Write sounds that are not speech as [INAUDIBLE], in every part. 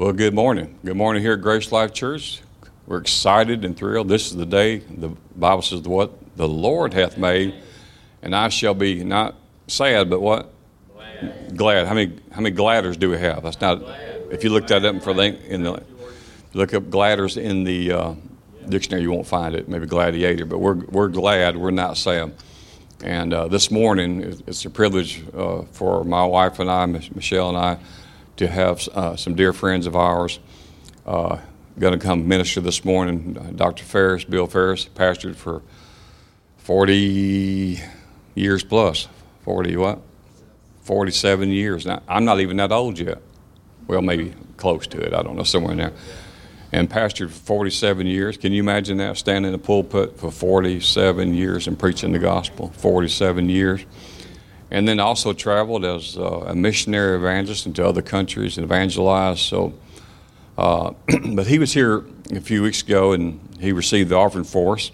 Well, good morning. Good morning here at Grace Life Church. We're excited and thrilled. This is the day the Bible says what the Lord hath made, and I shall be not sad, but what glad. glad. How many how many gladders do we have? That's not. If you look that up for the in the look up gladders in the uh, dictionary, you won't find it. Maybe gladiator, but we're we're glad. We're not sad. And uh, this morning, it's a privilege uh, for my wife and I, Michelle and I, to have uh, some dear friends of ours uh, going to come minister this morning. Uh, Dr. Phares, Bill Phares, pastored for 40 years plus. 40 what? 47 years. Now, I'm not even that old yet. Well, maybe close to it. I don't know, somewhere in there and pastored for 47 years. Can you imagine that? Standing in the pulpit for 47 years and preaching the gospel, 47 years. And then also traveled as uh, a missionary evangelist into other countries and evangelized. So, uh, [CLEARS THROAT] but he was here a few weeks ago and he received the offering for us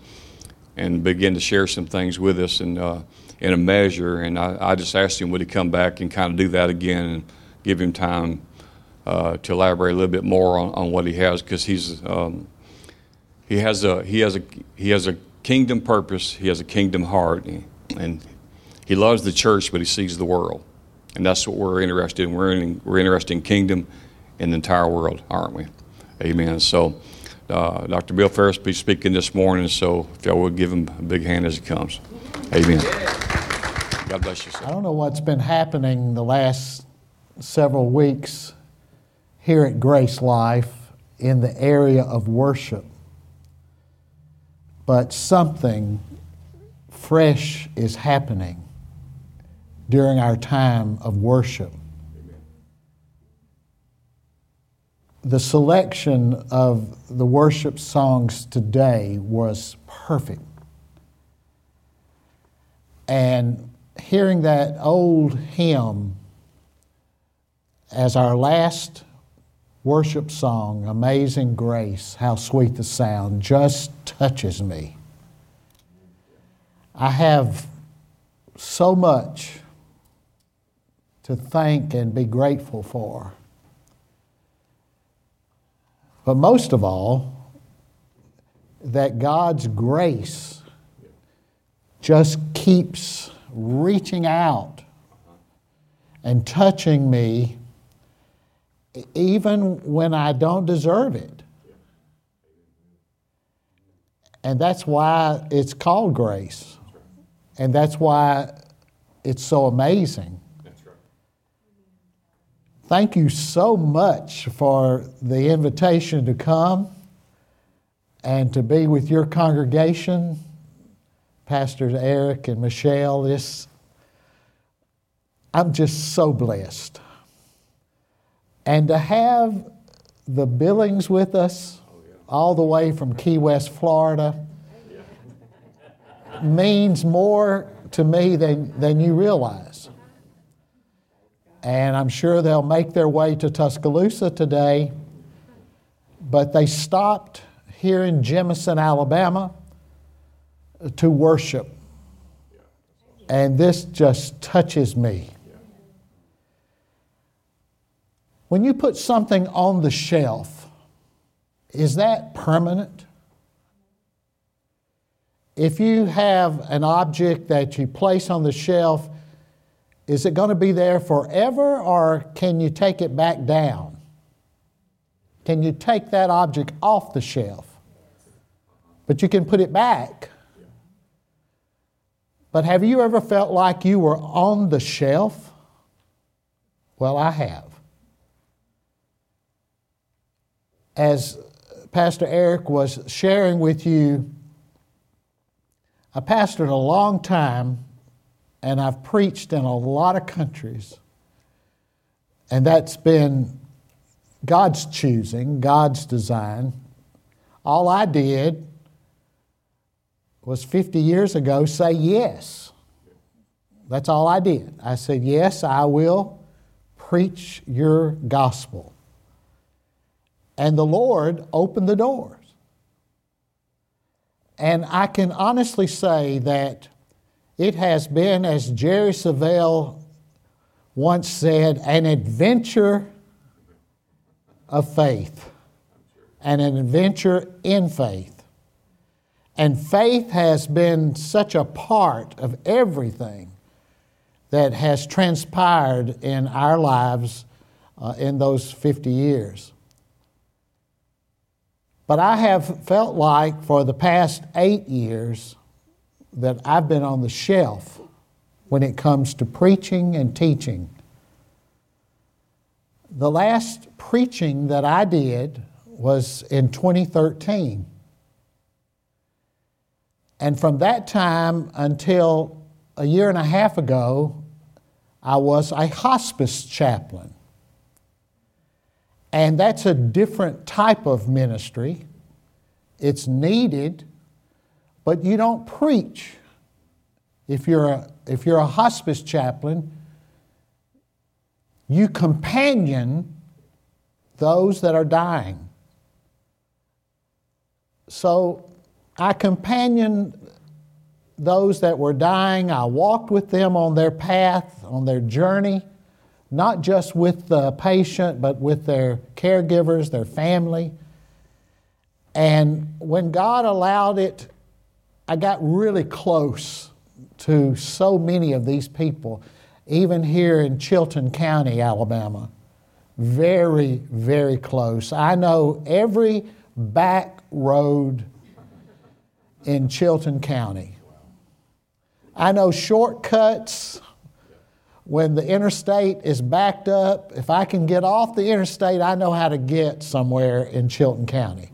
and began to share some things with us and uh, in a measure. And I, I just asked him would he come back and kind of do that again and give him time uh, to elaborate a little bit more on, on what he has because he's um, he has a he has a he has a kingdom purpose. He has a kingdom heart, and he loves the church, but he sees the world, and that's what we're interested in. We're in, we're interested in kingdom in the entire world, aren't we? Amen. So. Uh, Dr. Bill Phares will be speaking this morning, so if y'all would give him a big hand as he comes. Amen. God bless you. Sir. I don't know what's been happening the last several weeks here at Grace Life in the area of worship, but something fresh is happening during our time of worship. The selection of the worship songs today was perfect. And hearing that old hymn as our last worship song, Amazing Grace, how sweet the sound, just touches me. I have so much to thank and be grateful for. But most of all, that God's grace just keeps reaching out and touching me even when I don't deserve it. And that's why it's called grace. And that's why it's so amazing. Thank you so much for the invitation to come and to be with your congregation, Pastors Eric and Michelle. This, I'm just so blessed. And to have the Billings with us, all the way from Key West, Florida, means more to me than, than you realize. And I'm sure they'll make their way to Tuscaloosa today, but they stopped here in Jemison, Alabama to worship. And this just touches me. When you put something on the shelf, is that permanent? If you have an object that you place on the shelf, is it going to be there forever or can you take it back down? Can you take that object off the shelf? But you can put it back. But have you ever felt like you were on the shelf? Well, I have. as Pastor Eric was sharing with you, I pastored a long time and I've preached in a lot of countries. And that's been God's choosing, God's design. All I did was 50 years ago say yes. That's all I did. I said, Yes, I will preach your gospel. And the Lord opened the doors. And I can honestly say that it has been, as Jerry Savelle once said, an adventure of faith and an adventure in faith. And faith has been such a part of everything that has transpired in our lives uh, in those 50 years. But I have felt like for the past eight years that I've been on the shelf when it comes to preaching and teaching. The last preaching that I did was in 2013. And from that time until a year and a half ago, I was a hospice chaplain. And that's a different type of ministry. It's needed, but you don't preach. If you're a, if you're a hospice chaplain, you companion those that are dying. So I companioned those that were dying. I walked with them on their path, on their journey, not just with the patient, but with their caregivers, their family. And when God allowed it, I got really close to so many of these people, even here in Chilton County, Alabama. Very, very close. I know every back road in Chilton County. I know shortcuts when the interstate is backed up. If I can get off the interstate, I know how to get somewhere in Chilton County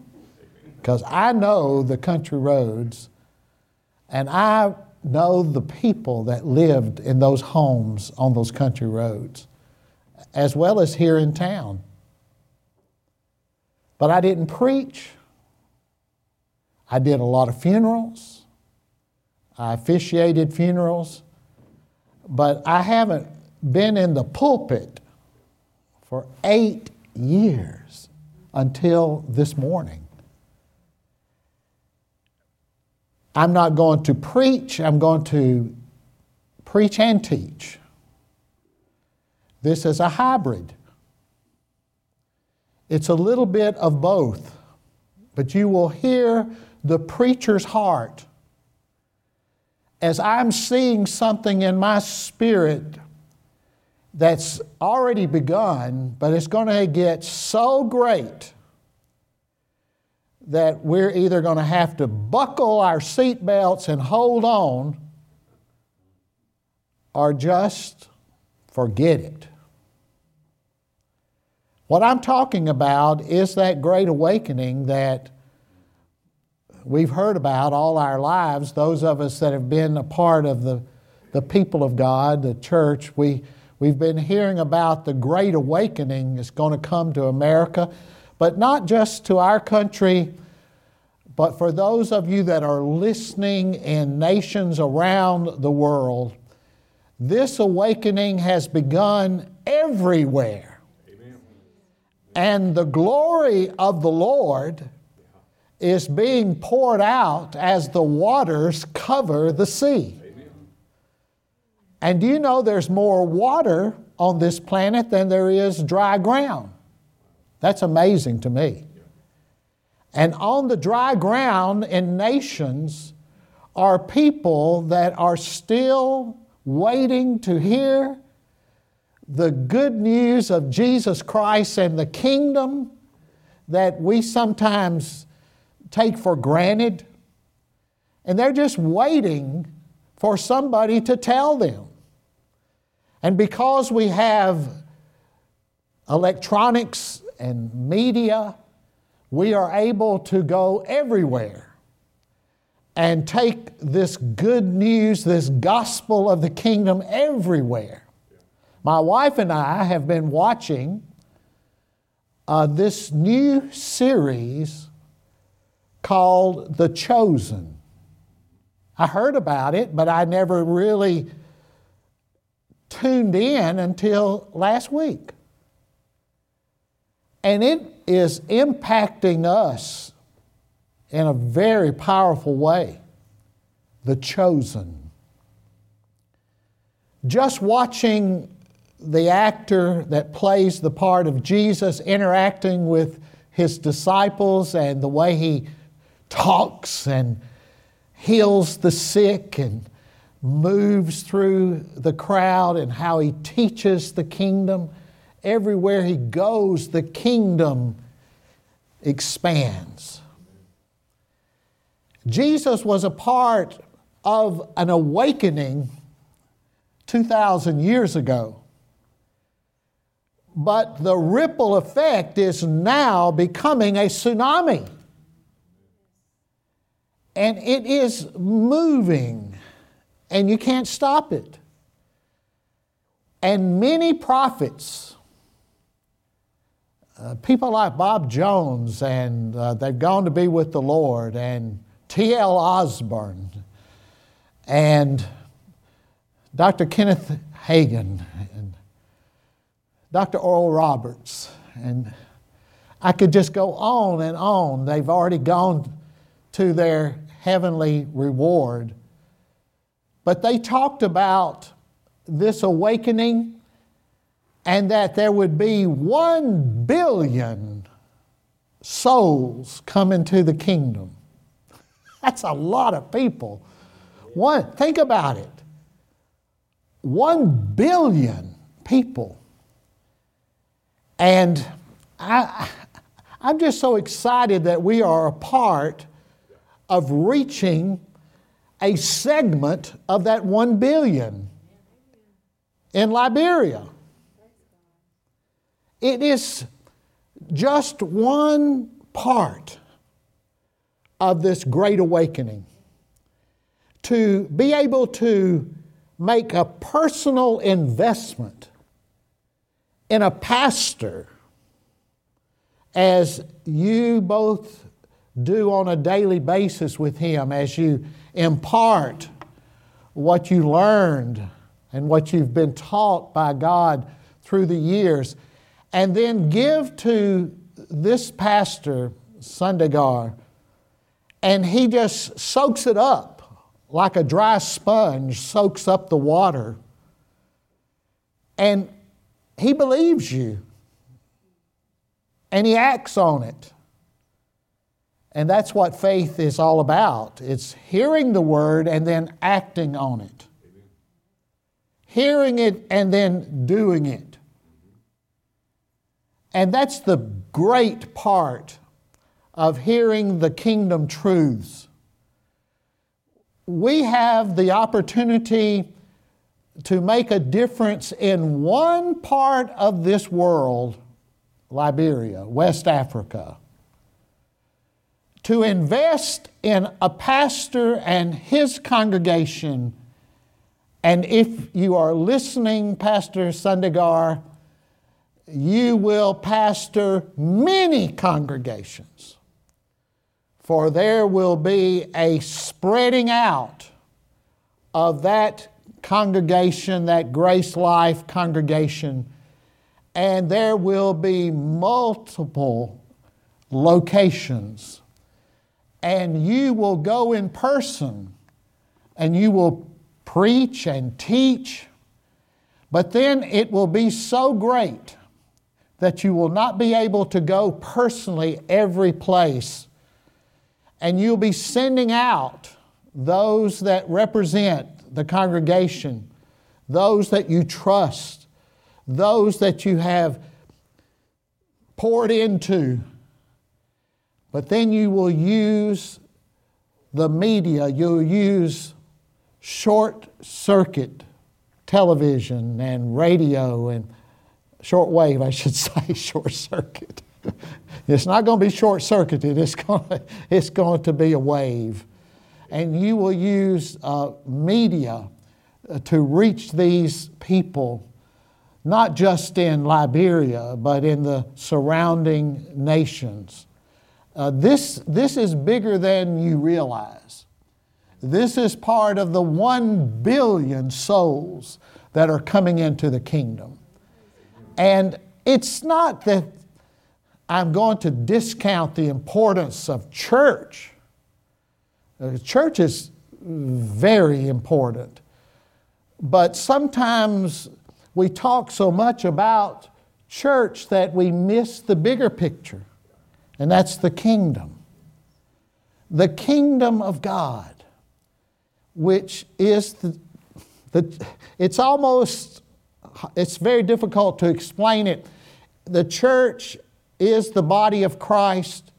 because I know the country roads and I know the people that lived in those homes on those country roads, as well as here in town. But I didn't preach. I did a lot of funerals. I officiated funerals. But I haven't been in the pulpit for eight years until this morning. I'm not going to preach, I'm going to preach and teach. This is a hybrid. It's a little bit of both, but you will hear the preacher's heart as I'm seeing something in my spirit that's already begun, but it's going to get so great that we're either going to have to buckle our seatbelts and hold on or just forget it. What I'm talking about is that great awakening that we've heard about all our lives, those of us that have been a part of the, the people of God, the church, we, we've been hearing about the great awakening that's going to come to America, but not just to our country, but for those of you that are listening in nations around the world. This awakening has begun everywhere. Amen. And the glory of the Lord is being poured out as the waters cover the sea. Amen. And do you know there's more water on this planet than there is dry ground? That's amazing to me. And on the dry ground in nations are people that are still waiting to hear the good news of Jesus Christ and the kingdom that we sometimes take for granted, and they're just waiting for somebody to tell them. And because we have electronics and media, we are able to go everywhere and take this good news, this gospel of the kingdom everywhere. My wife and I have been watching uh, this new series called The Chosen. I heard about it, but I never really tuned in until last week. And it is impacting us in a very powerful way. The chosen. Just watching the actor that plays the part of Jesus interacting with his disciples and the way he talks and heals the sick and moves through the crowd and how he teaches the kingdom. Everywhere he goes, the kingdom expands. Jesus was a part of an awakening 2,000 years ago. But the ripple effect is now becoming a tsunami. And it is moving, and you can't stop it. And many prophets, uh, people like Bob Jones, and uh, they've gone to be with the Lord, and T.L. Osborn, and Dr. Kenneth Hagin, and Dr. Oral Roberts, and I could just go on and on. They've already gone to their heavenly reward. But they talked about this awakening and that there would be one billion souls coming to the kingdom. [LAUGHS] That's a lot of people. One, think about it. One billion people. And I, [LAUGHS] I'm just so excited that we are a part of reaching a segment of that one billion in Liberia. It is just one part of this great awakening. To be able to make a personal investment in a pastor as you both do on a daily basis with him, as you impart what you learned and what you've been taught by God through the years, and then give to this pastor, Sundagar, and he just soaks it up like a dry sponge soaks up the water. And he believes you. And he acts on it. And that's what faith is all about. It's hearing the word and then acting on it. Hearing it and then doing it. And that's the great part of hearing the kingdom truths. We have the opportunity to make a difference in one part of this world, Liberia, West Africa, to invest in a pastor and his congregation. And if you are listening, Pastor Sundagar, you will pastor many congregations for there will be a spreading out of that congregation, that Grace Life congregation, and there will be multiple locations. And you will go in person and you will preach and teach, but then it will be so great that you will not be able to go personally every place and you'll be sending out those that represent the congregation, those that you trust, those that you have poured into. But then you will use the media, you'll use short circuit television and radio and shortwave, I should [LAUGHS] say, short circuit. It's not going to be short circuited, it's going, to, it's going to be a wave. And you will use uh, media uh, to reach these people, not just in Liberia, but in the surrounding nations. Uh, this, this is bigger than you realize. This is part of the one billion souls that are coming into the kingdom. And it's not that I'm going to discount the importance of church. Uh, church is very important. But sometimes we talk so much about church that we miss the bigger picture, and that's the kingdom. The kingdom of God, which is the, the it's almost, it's very difficult to explain it. The church is the body of Christ,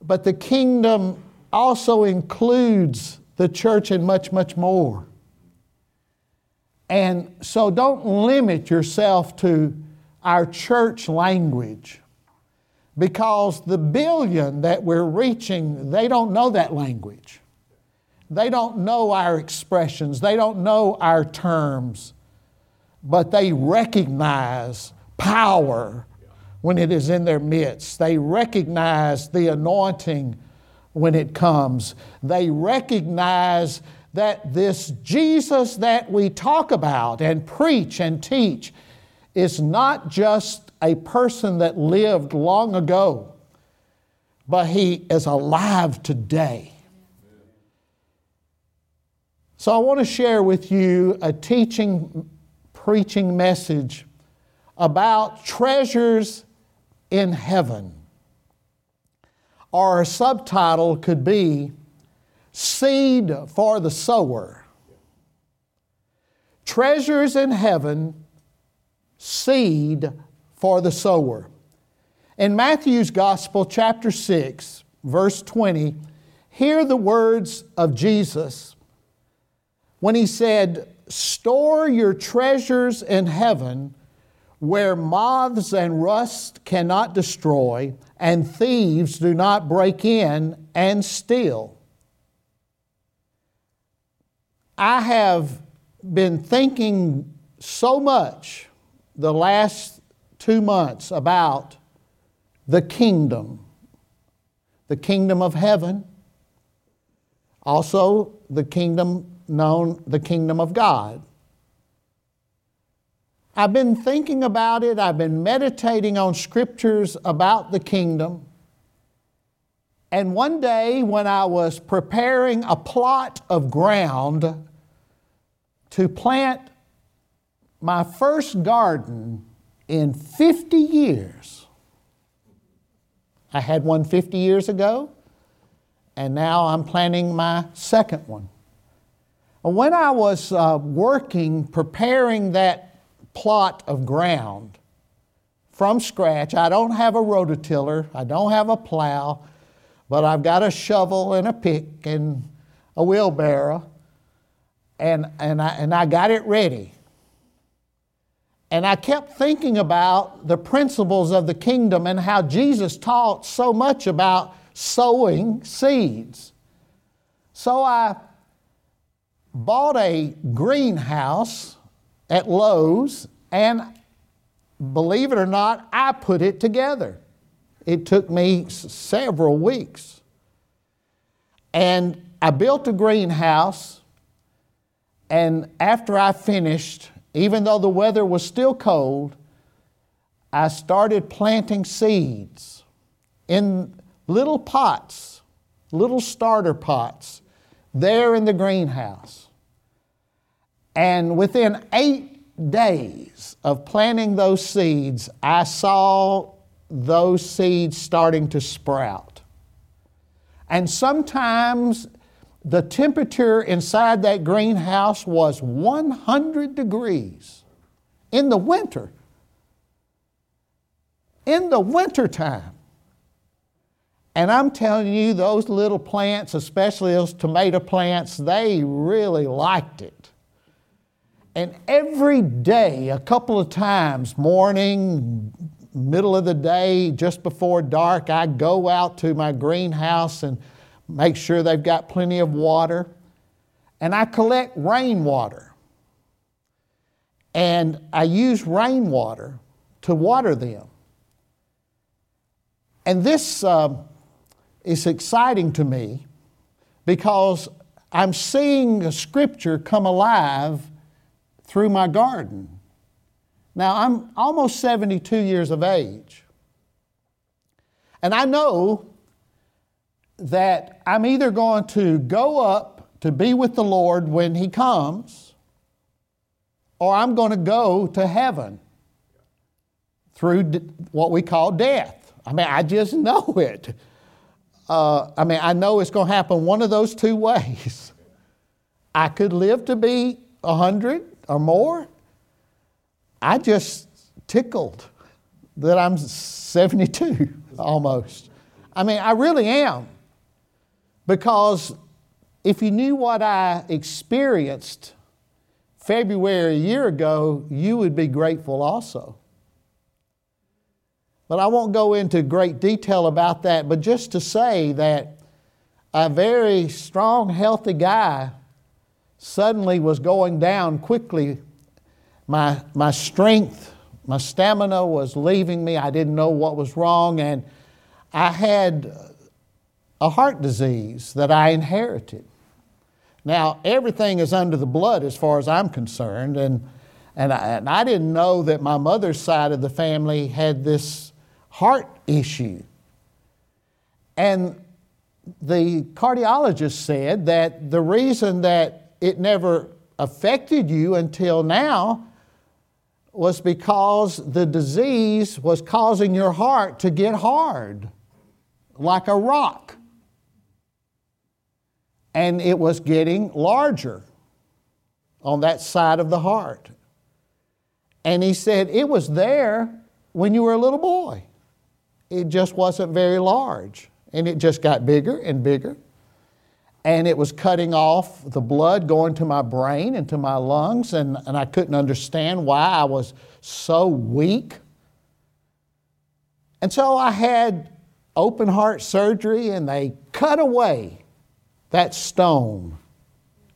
but the kingdom also includes the church and much, much more. And so don't limit yourself to our church language because the billion that we're reaching, they don't know that language. They don't know our expressions, they don't know our terms, but they recognize power when it is in their midst. They recognize the anointing when it comes. They recognize that this Jesus that we talk about and preach and teach is not just a person that lived long ago, but he is alive today. So I want to share with you a teaching, preaching message about treasures in heaven. A subtitle could be seed for the sower. Treasures in heaven, seed for the sower. In Matthew's Gospel, chapter 6, verse 20, hear the words of Jesus when he said, Store your treasures in heaven where moths and rust cannot destroy, and thieves do not break in and steal. I have been thinking so much the last two months about the kingdom, the kingdom of heaven, also the kingdom known, the kingdom of God. I've been thinking about it, I've been meditating on scriptures about the kingdom. And one day, when I was preparing a plot of ground to plant my first garden in 50 years. I had one 50 years ago, and now I'm planting my second one. When I was uh, working, preparing that plot of ground from scratch, I don't have a rototiller, I don't have a plow, but I've got a shovel and a pick and a wheelbarrow and, and, I, and I got it ready. And I kept thinking about the principles of the kingdom and how Jesus taught so much about sowing seeds. So I bought a greenhouse at Lowe's, and believe it or not, I put it together. It took me several weeks. And I built a greenhouse and after I finished, even though the weather was still cold, I started planting seeds in little pots, little starter pots, there in the greenhouse. And within eight days of planting those seeds, I saw those seeds starting to sprout. And sometimes the temperature inside that greenhouse was 100 degrees in the winter. In the wintertime. And I'm telling you, those little plants, especially those tomato plants, they really liked it. And every day, a couple of times, morning, middle of the day, just before dark, I go out to my greenhouse and make sure they've got plenty of water. And I collect rainwater. And I use rainwater to water them. And this uh, is exciting to me because I'm seeing the scripture come alive through my garden. Now, I'm almost 72 years of age. And I know that I'm either going to go up to be with the Lord when He comes, or I'm going to go to heaven through what we call death. I mean, I just [LAUGHS] know it. Uh, I mean, I know it's going to happen one of those two ways. I could live to be 100 or more. I just tickled that I'm 72 [LAUGHS] almost. I mean, I really am. Because if you knew what I experienced February a year ago, you would be grateful also. But I won't go into great detail about that, but just to say that a very strong, healthy guy suddenly was going down quickly. My, my strength, my stamina was leaving me. I didn't know what was wrong, and I had a heart disease that I inherited. Now, everything is under the blood as far as I'm concerned, and, and, I, and I didn't know that my mother's side of the family had this heart issue. And the cardiologist said that the reason that it never affected you until now was because the disease was causing your heart to get hard, like a rock and it was getting larger on that side of the heart. And he said, It was there when you were a little boy. It just wasn't very large. And it just got bigger and bigger. And it was cutting off the blood going to my brain and to my lungs. And, and I couldn't understand why I was so weak. And so I had open heart surgery, and they cut away that stone,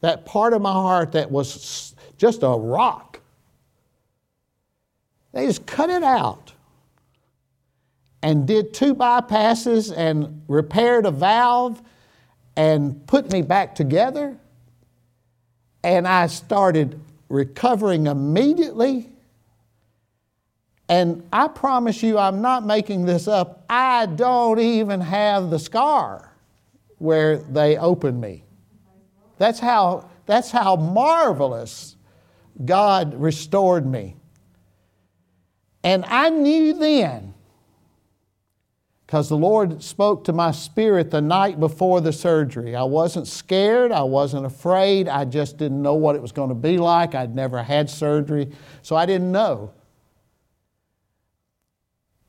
that part of my heart that was just a rock, they just cut it out and did two bypasses and repaired a valve and put me back together. And I started recovering immediately. And I promise you, I'm not making this up. I don't even have the scar where they opened me. That's how, that's how marvelous God restored me. And I knew then, because the Lord spoke to my spirit the night before the surgery. I wasn't scared, I wasn't afraid, I just didn't know what it was going to be like. I'd never had surgery, so I didn't know.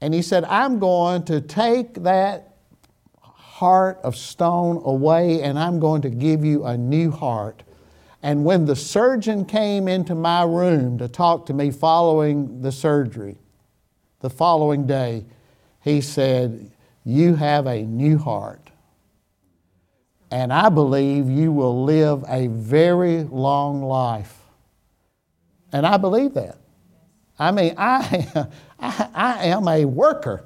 And He said, I'm going to take that heart of stone away, and I'm going to give you a new heart. And when the surgeon came into my room to talk to me following the surgery, the following day, he said, You have a new heart. And I believe you will live a very long life. And I believe that. I mean, I, I, I am a worker.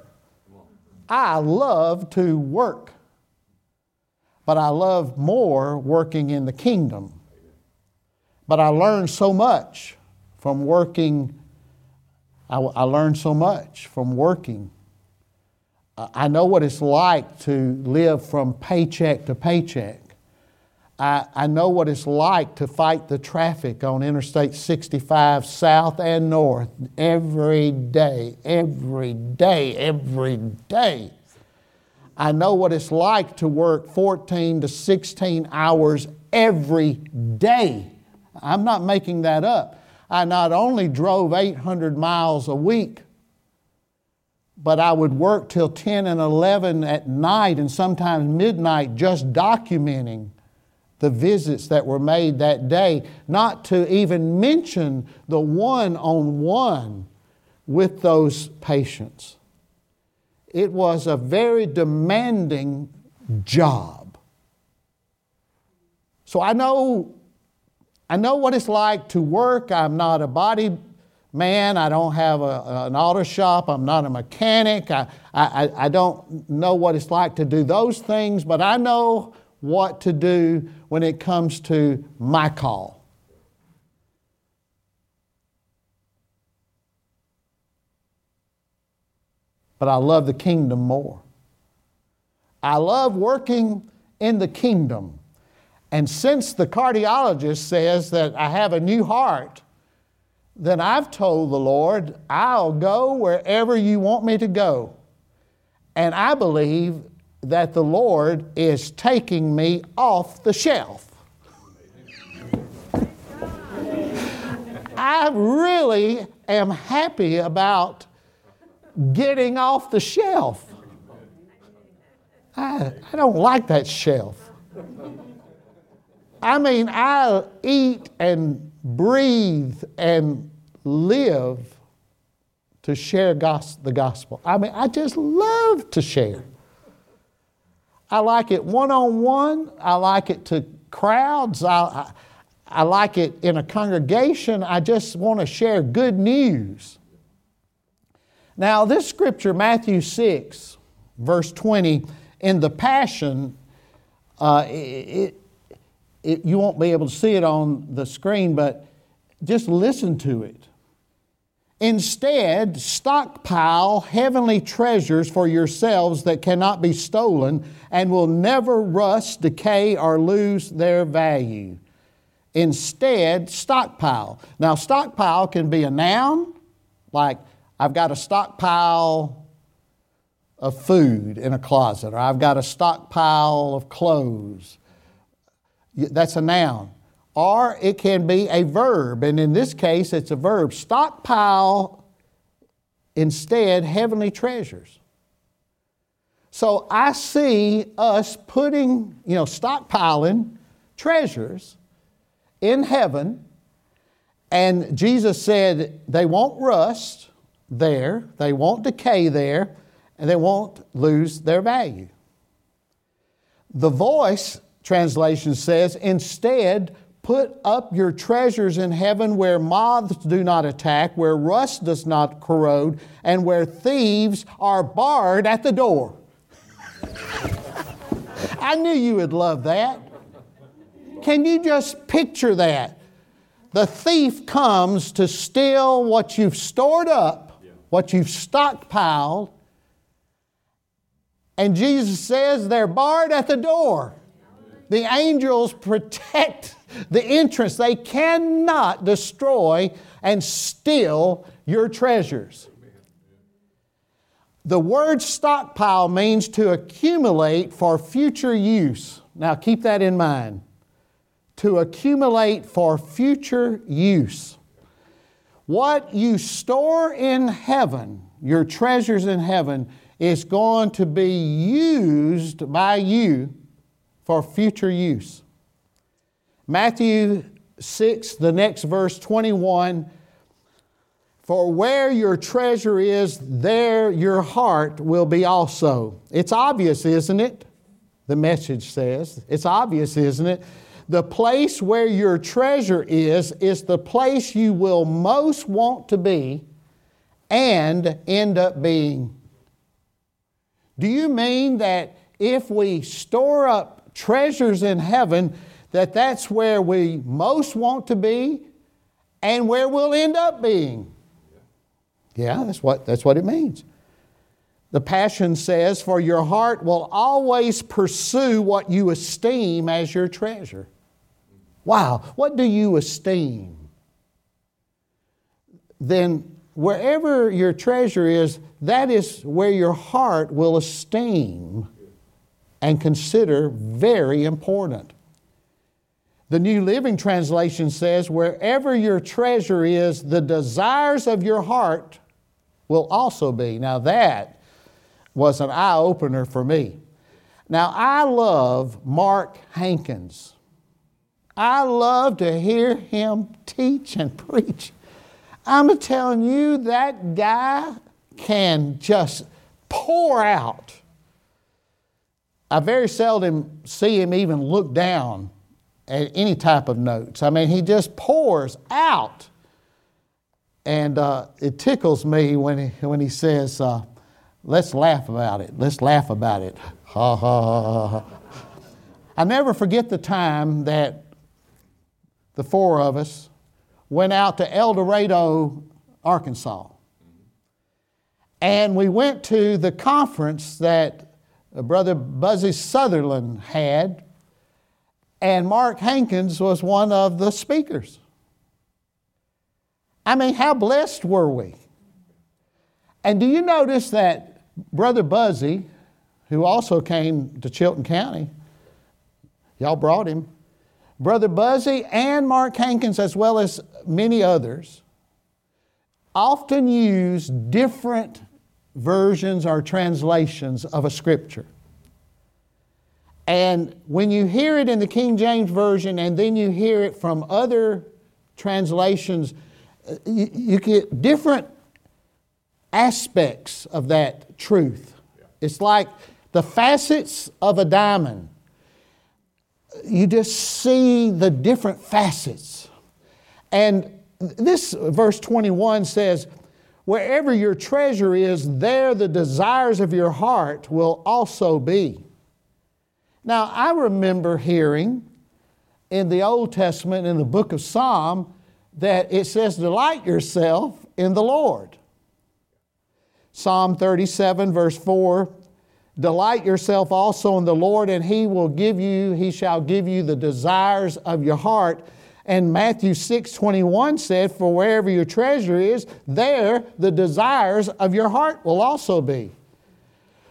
I love to work but I love more working in the kingdom. But I learned so much from working. I, I learned so much from working. I know what it's like to live from paycheck to paycheck. I, I know what it's like to fight the traffic on Interstate 65 south and north every day, every day, every day. I know what it's like to work 14 to 16 hours every day. I'm not making that up. I not only drove 800 miles a week, but I would work till 10 and 11 at night and sometimes midnight just documenting the visits that were made that day, not to even mention the one on one with those patients. It was a very demanding job. So I know, I know what it's like to work. I'm not a body man. I don't have a, an auto shop. I'm not a mechanic. I, I, I don't know what it's like to do those things, but I know what to do when it comes to my call. but I love the kingdom more. I love working in the kingdom. And since the cardiologist says that I have a new heart, then I've told the Lord, I'll go wherever you want me to go. And I believe that the Lord is taking me off the shelf. I really am happy about getting off the shelf. I, I don't like that shelf. I mean, I eat and breathe and live to share gos- the gospel. I mean, I just love to share. I like it one on one, I like it to crowds, I, I, I like it in a congregation. I just want to share good news. Now, this scripture, Matthew 6, verse 20, in the Passion, uh, it, it, you won't be able to see it on the screen, but just listen to it. Instead, stockpile heavenly treasures for yourselves that cannot be stolen and will never rust, decay, or lose their value. Instead, stockpile. Now, stockpile can be a noun, like I've got a stockpile of food in a closet, or I've got a stockpile of clothes. That's a noun. Or it can be a verb, and in this case, it's a verb. Stockpile instead heavenly treasures. So I see us putting, you know, stockpiling treasures in heaven, and Jesus said they won't rust there, they won't decay there, and they won't lose their value. The voice translation says, instead, put up your treasures in heaven where moths do not attack, where rust does not corrode, and where thieves are barred at the door. [LAUGHS] I knew you would love that. Can you just picture that? The thief comes to steal what you've stored up, what you've stockpiled, and Jesus says they're barred at the door. The angels protect the entrance. They cannot destroy and steal your treasures. The word stockpile means to accumulate for future use. Now keep that in mind. To accumulate for future use. What you store in heaven, your treasures in heaven, is going to be used by you for future use. Matthew 6, the next verse 21 For where your treasure is, there your heart will be also. It's obvious, isn't it? The message says. It's obvious, isn't it? The place where your treasure is, is the place you will most want to be and end up being. Do you mean that if we store up treasures in heaven, that that's where we most want to be and where we'll end up being. Yeah, that's what, that's what it means. The Passion says, For your heart will always pursue what you esteem as your treasure. Wow, what do you esteem? Then, wherever your treasure is, that is where your heart will esteem and consider very important. The New Living Translation says, Wherever your treasure is, the desires of your heart will also be. Now, that was an eye opener for me. Now, I love Mark Hankins. I love to hear him teach and preach. I'm telling you, that guy can just pour out I very seldom see him even look down at any type of notes. I mean, he just pours out. And uh, it tickles me when he, when he says, uh, let's laugh about it. Let's laugh about it. [LAUGHS] Ha, ha, ha, ha. I never forget the time that the four of us went out to El Dorado, Arkansas. And we went to the conference that Brother Buzzy Sutherland had, and Mark Hankins was one of the speakers. I mean, how blessed were we? And do you notice that Brother Buzzy, who also came to Chilton County, y'all brought him, Brother Buzzy and Mark Hankins, as well as many others, often use different versions or translations of a scripture. And when you hear it in the King James Version and then you hear it from other translations, uh, you, you get different aspects of that truth. It's like the facets of a diamond. You just see the different facets. And this verse 21 says, Wherever your treasure is, there the desires of your heart will also be. Now, I remember hearing in the Old Testament, in the book of Psalm, that it says, Delight yourself in the Lord. Psalm 37, verse 4 Delight yourself also in the Lord, and he will give you, he shall give you the desires of your heart. And Matthew 6 21 said, For wherever your treasure is, there the desires of your heart will also be.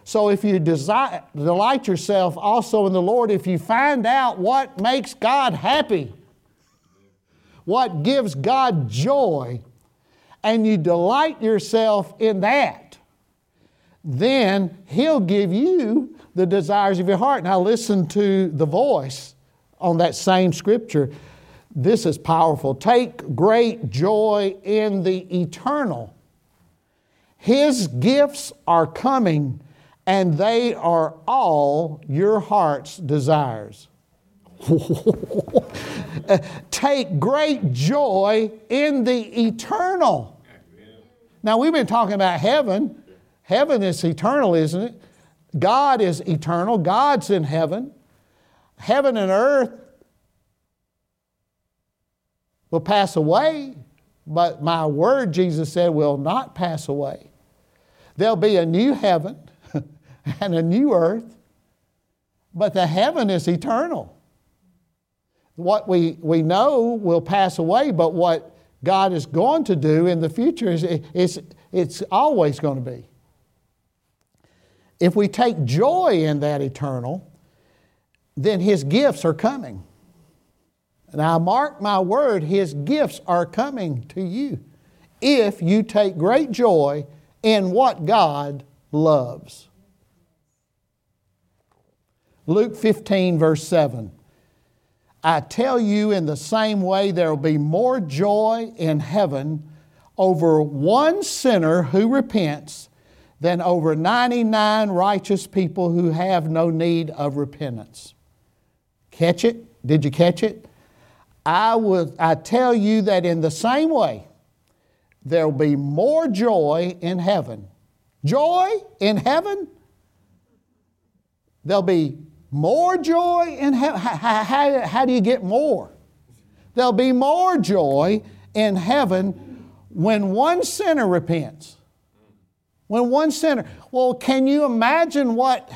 So if you desire, delight yourself also in the Lord, if you find out what makes God happy, what gives God joy, and you delight yourself in that, then He'll give you the desires of your heart. Now, listen to the voice on that same scripture. This is powerful. Take great joy in the eternal. His gifts are coming, and they are all your heart's desires. [LAUGHS] Take great joy in the eternal. Now, we've been talking about heaven. Heaven is eternal, isn't it? God is eternal, God's in heaven. Heaven and earth will pass away, but my word, Jesus said, will not pass away. There'll be a new heaven [LAUGHS] and a new earth, but the heaven is eternal. What we, we know will pass away, but what God is going to do in the future is it's, it's always going to be. If we take joy in that eternal, then His gifts are coming. I mark my word, His gifts are coming to you if you take great joy in what God loves. Luke 15, verse 7. I tell you, in the same way, there will be more joy in heaven over one sinner who repents than over 99 righteous people who have no need of repentance. Catch it? Did you catch it? I, will, I tell you that in the same way, there will be more joy in heaven. Joy in heaven? There'll be more joy in heaven. How, how, how do you get more? There'll be more joy in heaven when one sinner repents. When one sinner. Well, can you imagine what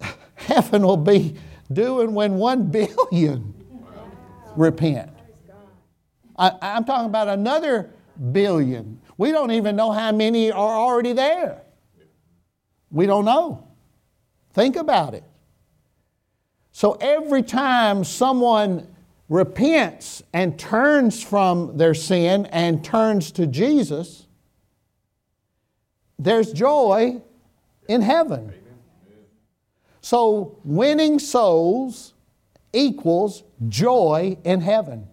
[LAUGHS] heaven will be doing when one billion repent? I, I'm talking about another billion. We don't even know how many are already there. We don't know. Think about it. So every time someone repents and turns from their sin and turns to Jesus, there's joy in heaven. So winning souls equals joy in heaven.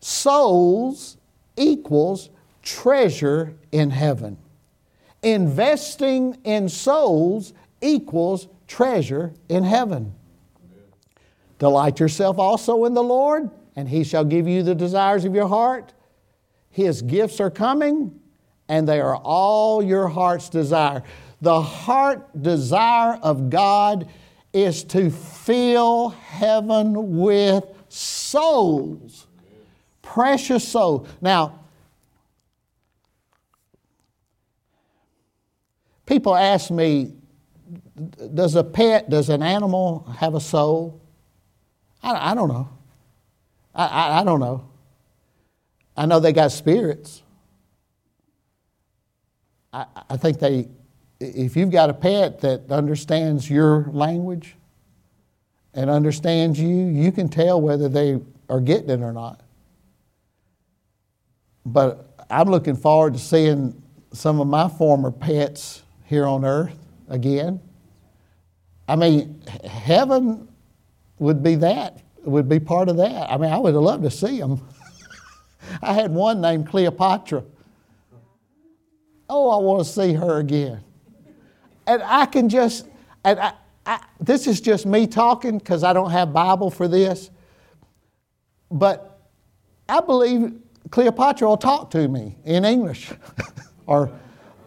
Souls equals treasure in heaven. Investing in souls equals treasure in heaven. Delight yourself also in the Lord, and He shall give you the desires of your heart. His gifts are coming, and they are all your heart's desire. The heart desire of God is to fill heaven with souls, precious souls. Now, people ask me, does a pet, does an animal have a soul? I, I don't know. I, I, I don't know. I know they got spirits. I, I think they, if you've got a pet that understands your language and understands you, you can tell whether they are getting it or not. But I'm looking forward to seeing some of my former pets here on earth again. I mean, heaven would be that, would be part of that. I mean, I would have loved to see them. [LAUGHS] I had one named Cleopatra. Oh, I want to see her again. And I can just, and I, I, this is just me talking because I don't have Bible for this. But I believe Cleopatra will talk to me in English [LAUGHS] or,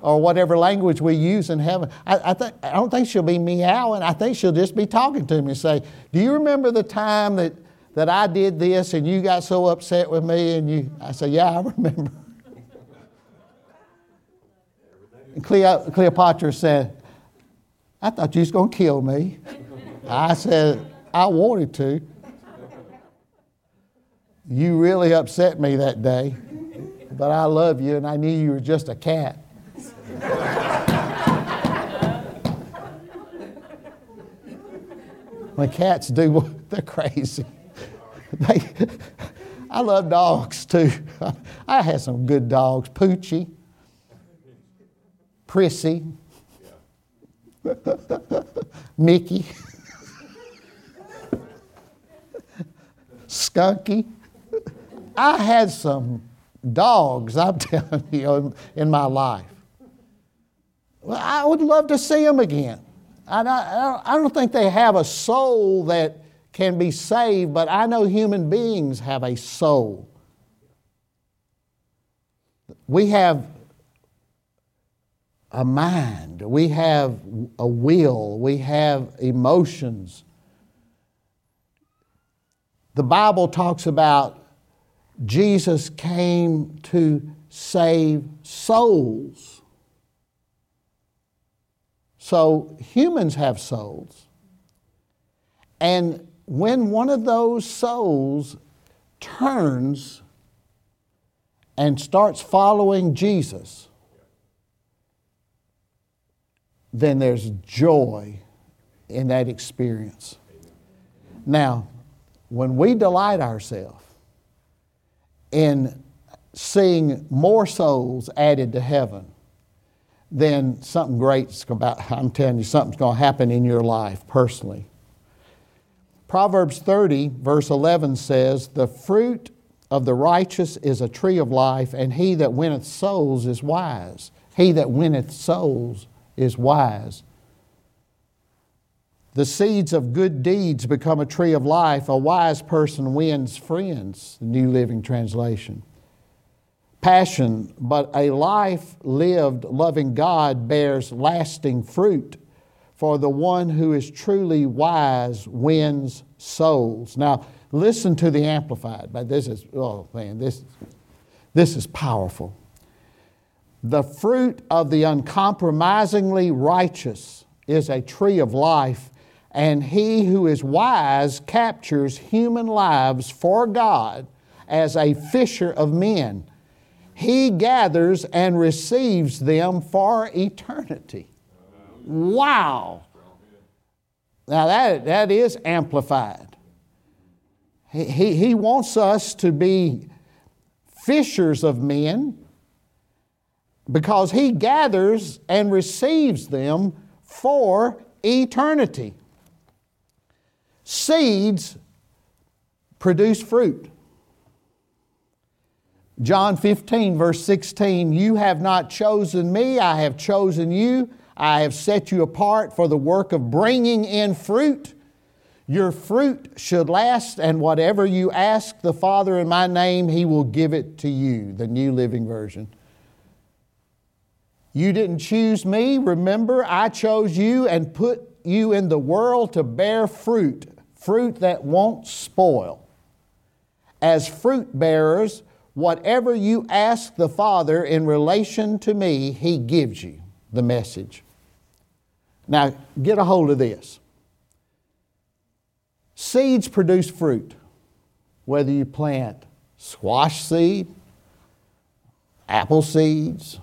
or whatever language we use in heaven. I, I, think, I don't think she'll be meowing. I think she'll just be talking to me and say, Do you remember the time that, that I did this and you got so upset with me? And you, I say, Yeah, I remember. [LAUGHS] And Cleopatra said, I thought you was going to kill me. I said, I wanted to. You really upset me that day, but I love you and I knew you were just a cat. when cats do, what [LAUGHS] they're crazy. They, I love dogs too. I had some good dogs. Poochie, Prissy, [LAUGHS] Mickey, Skunky. I had some dogs, I'm [LAUGHS] telling you, in my life. Well, I would love to see them again. I, I, I don't think they have a soul that can be saved, but I know human beings have a soul. We have a mind, we have a will, we have emotions. The Bible talks about Jesus came to save souls. So humans have souls. And when one of those souls turns and starts following Jesus, then there's joy in that experience. Now, when we delight ourselves in seeing more souls added to heaven, then something great's about, [LAUGHS] I'm telling you, something's going to happen in your life personally. Proverbs 30, verse 11 says, The fruit of the righteous is a tree of life, and he that winneth souls is wise. He that winneth souls is wise. The seeds of good deeds become a tree of life. A wise person wins friends, the New Living Translation. Passion, but a life lived loving God bears lasting fruit. For the one who is truly wise wins souls. Now, listen to the Amplified, but this is, oh man, this, this is powerful. The fruit of the uncompromisingly righteous is a tree of life and he who is wise captures human lives for God as a fisher of men. He gathers and receives them for eternity. Wow. Now that, that is amplified. He, he, he wants us to be fishers of men because he gathers and receives them for eternity. Seeds produce fruit. John 15, verse 16, you have not chosen me, I have chosen you. I have set you apart for the work of bringing in fruit. Your fruit should last, and whatever you ask the Father in my name, He will give it to you. The New Living Version. You didn't choose me. Remember, I chose you and put you in the world to bear fruit fruit that won't spoil. As fruit bearers, whatever you ask the Father in relation to me, He gives you the message. Now, get a hold of this. Seeds produce fruit, whether you plant squash seed apple seeds,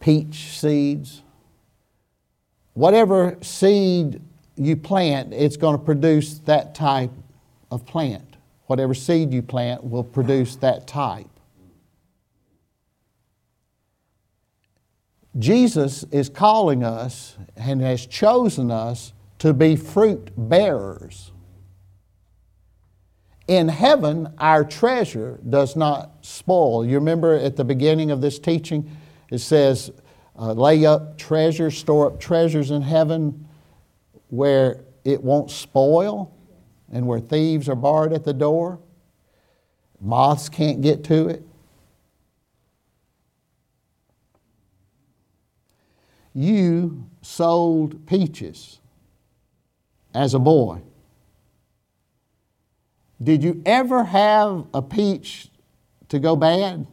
peach seeds, whatever seed you plant, it's going to produce that type of plant. Whatever seed you plant will produce that type. Jesus is calling us and has chosen us to be fruit bearers. In heaven, our treasure does not spoil. You remember at the beginning of this teaching, it says, uh, lay up treasures, store up treasures in heaven where it won't spoil and where thieves are barred at the door. Moths can't get to it. You sold peaches as a boy. Did you ever have a peach to go bad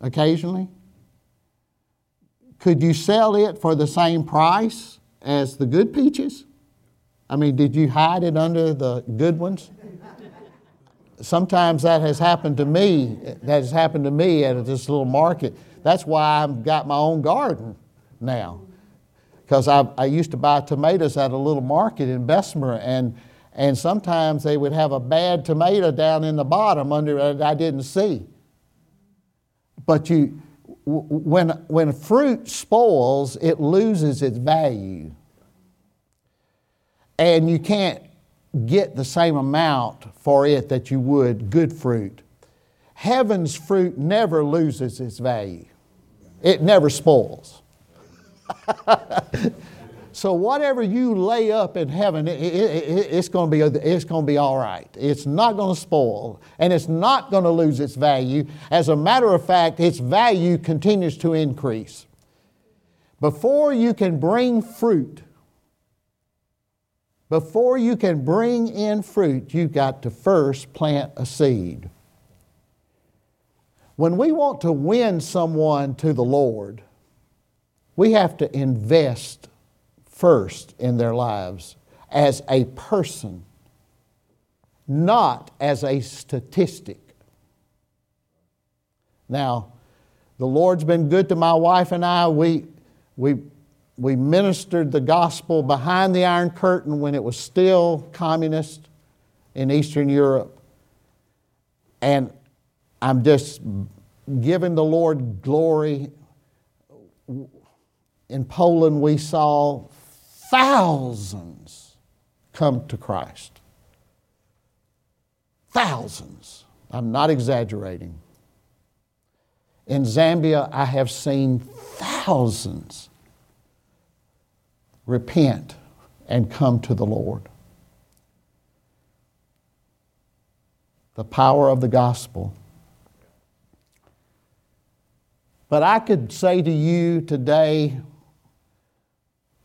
occasionally? Could you sell it for the same price as the good peaches? I mean, did you hide it under the good ones? Sometimes that has happened to me. That has happened to me at this little market. That's why I've got my own garden now. Because I, I used to buy tomatoes at a little market in Bessemer, and, and sometimes they would have a bad tomato down in the bottom under it I didn't see. But you, when, when fruit spoils, it loses its value. And you can't get the same amount for it that you would good fruit. Heaven's fruit never loses its value, it never spoils. [LAUGHS] so whatever you lay up in heaven, it, it, it's going to be it's going to be all right. It's not going to spoil, and it's not going to lose its value. As a matter of fact, its value continues to increase. Before you can bring fruit, before you can bring in fruit, you've got to first plant a seed. When we want to win someone to the Lord, we have to invest first in their lives as a person, not as a statistic. Now, the Lord's been good to my wife and I. We, we, we ministered the gospel behind the Iron Curtain when it was still communist in Eastern Europe. And I'm just giving the Lord glory in Poland, we saw thousands come to Christ. Thousands. I'm not exaggerating. In Zambia, I have seen thousands repent and come to the Lord. The power of the gospel. But I could say to you today,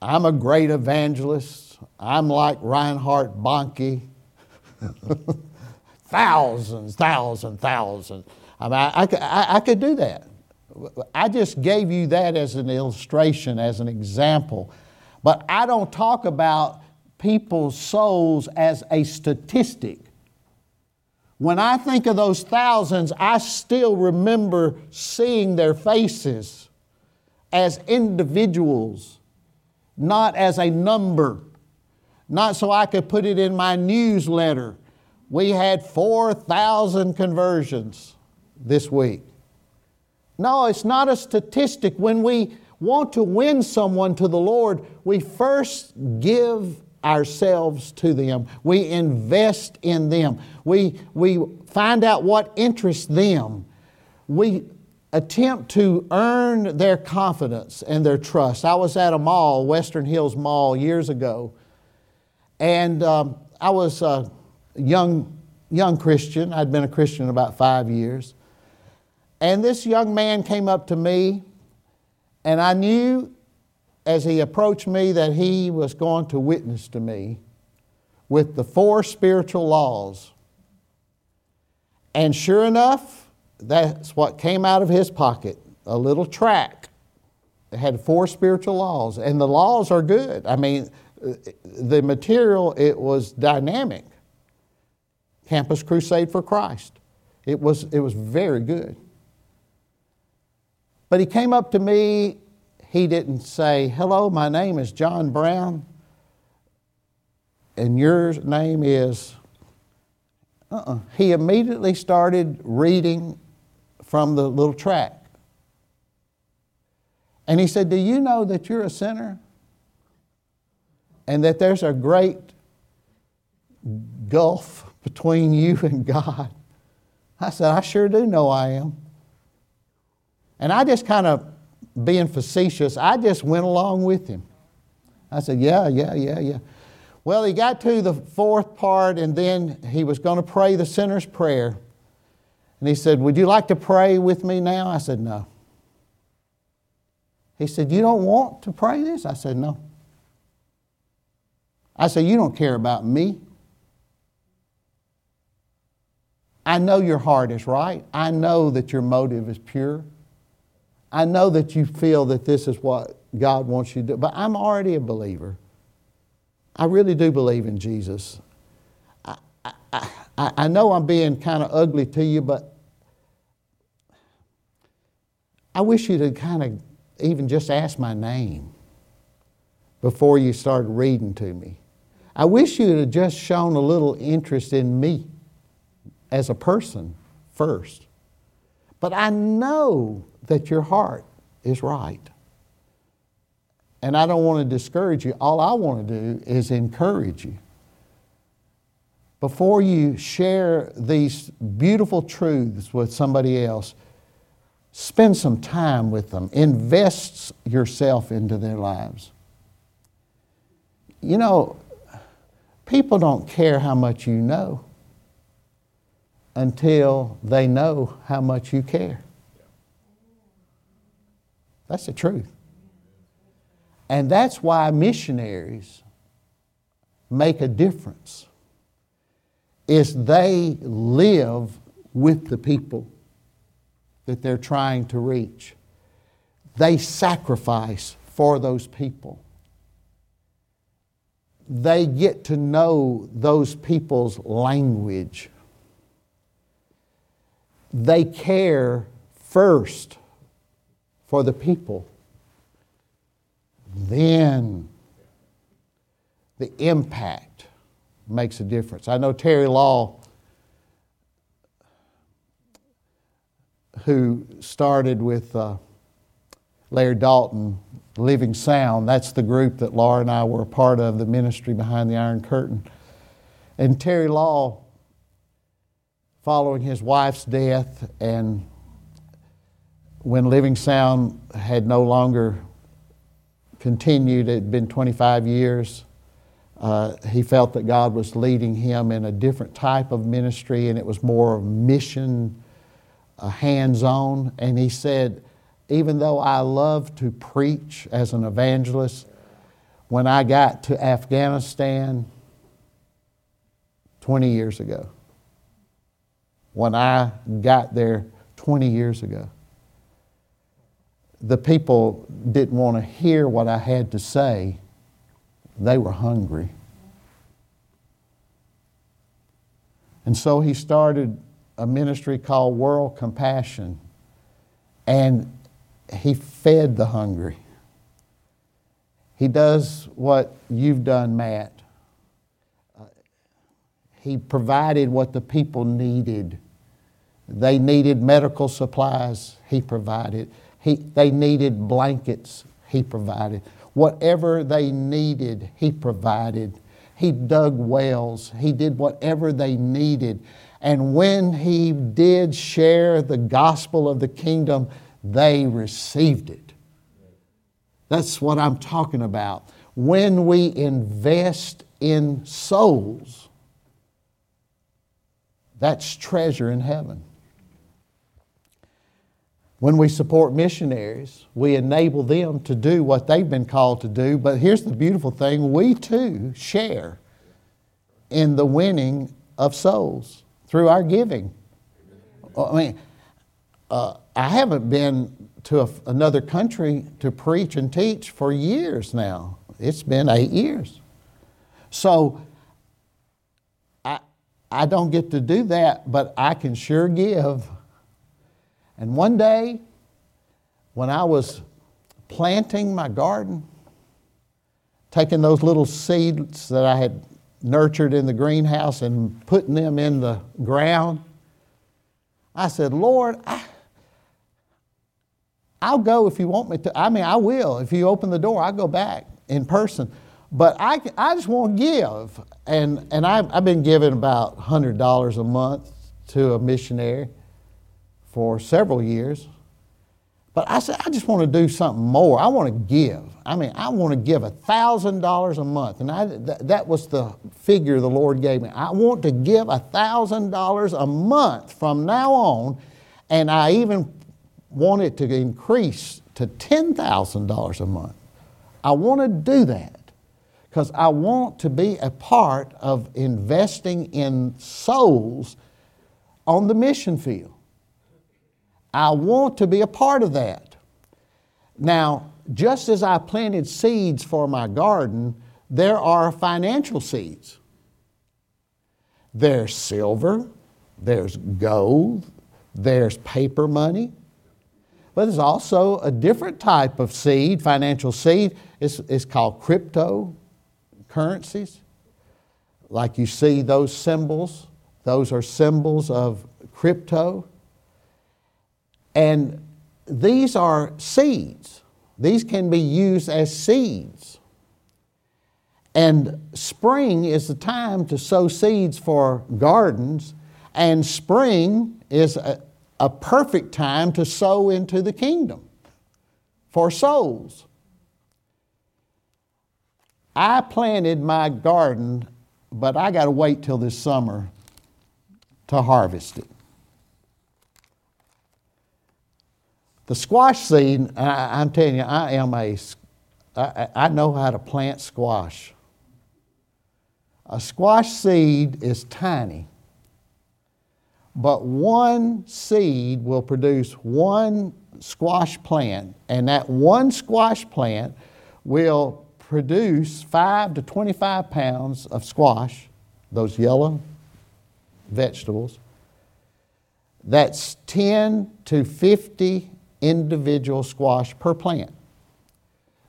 I'm a great evangelist. I'm like Reinhard Bonnke. [LAUGHS] thousands, thousands, thousands. I mean, I, I, I could do that. I just gave you that as an illustration, as an example. But I don't talk about people's souls as a statistic. When I think of those thousands, I still remember seeing their faces as individuals not as a number, not so I could put it in my newsletter. We had 4,000 conversions this week. No, it's not a statistic. When we want to win someone to the Lord, we first give ourselves to them. We invest in them. We, we find out what interests them. We attempt to earn their confidence and their trust. I was at a mall, Western Hills Mall, years ago, and um, I was a young, young Christian. I'd been a Christian about five years. And this young man came up to me, and I knew as he approached me that he was going to witness to me with the four spiritual laws. And sure enough, that's what came out of his pocket a little track. It had four spiritual laws, and the laws are good. I mean, the material, it was dynamic. Campus Crusade for Christ. It was, it was very good. But he came up to me. He didn't say, Hello, my name is John Brown, and your name is. Uh-uh. He immediately started reading from the little track. And he said, Do you know that you're a sinner? And that there's a great gulf between you and God? I said, I sure do know I am. And I just kind of, being facetious, I just went along with him. I said, Yeah, yeah, yeah, yeah. Well, he got to the fourth part, and then he was going to pray the sinner's prayer. And he said, Would you like to pray with me now? I said, No. He said, You don't want to pray this? I said, No. I said, You don't care about me. I know your heart is right. I know that your motive is pure. I know that you feel that this is what God wants you to do, but I'm already a believer. I really do believe in Jesus. I, I, I know I'm being kind of ugly to you, but I wish you to kind of even just ask my name before you started reading to me. I wish you had just shown a little interest in me as a person first. But I know that your heart is right. And I don't want to discourage you. All I want to do is encourage you. Before you share these beautiful truths with somebody else, spend some time with them. Invest yourself into their lives. You know, people don't care how much you know until they know how much you care. That's the truth. And that's why missionaries make a difference is they live with the people that they're trying to reach. They sacrifice for those people. They get to know those people's language. They care first for the people. Then the impact makes a difference. I know Terry Law, who started with uh, Larry Dalton, Living Sound. That's the group that Laura and I were a part of, the ministry behind the Iron Curtain. And Terry Law, following his wife's death, and when Living Sound had no longer continued, it had been 25 years. Uh, he felt that God was leading him in a different type of ministry, and it was more mission, uh, hands on. And he said, even though I love to preach as an evangelist, when I got to Afghanistan 20 years ago, when I got there 20 years ago, the people didn't want to hear what I had to say. They were hungry. And so he started a ministry called World Compassion. And he fed the hungry. He does what you've done, Matt. Uh, he provided what the people needed. They needed medical supplies, he provided. He, they needed blankets, he provided. Whatever they needed, he provided. He dug wells, he did whatever they needed. And when he did share the gospel of the kingdom, they received it. That's what I'm talking about. When we invest in souls, that's treasure in heaven. When we support missionaries, we enable them to do what they've been called to do. But here's the beautiful thing we too share in the winning of souls through our giving. I mean, uh, I haven't been to a, another country to preach and teach for years now. It's been eight years. So I, I don't get to do that, but I can sure give and one day, when I was planting my garden, taking those little seeds that I had nurtured in the greenhouse and putting them in the ground, I said, Lord, I, I'll go if you want me to. I mean, I will. If you open the door, I'll go back in person. But I, I just want to give. And, and I've, I've been giving about $100 a month to a missionary for several years. But I said, I just want to do something more. I want to give. I mean, I want to give $1,000 a month. And I, th- that was the figure the Lord gave me. I want to give $1,000 a month from now on. And I even want it to increase to $10,000 a month. I want to do that because I want to be a part of investing in souls on the mission field. I want to be a part of that. Now, just as I planted seeds for my garden, there are financial seeds. There's silver, there's gold, there's paper money, but there's also a different type of seed, financial seed. It's, it's called cryptocurrencies. Like you see those symbols, those are symbols of crypto. And these are seeds. These can be used as seeds. And spring is the time to sow seeds for gardens, and spring is a, a perfect time to sow into the kingdom for souls. I planted my garden, but I got to wait till this summer to harvest it. The squash seed, I, am telling you, I am a, I, I know how to plant squash. A squash seed is tiny, but one seed will produce one squash plant, and that one squash plant will produce five to 25 pounds of squash, those yellow vegetables. That's 10 to 50 individual squash per plant.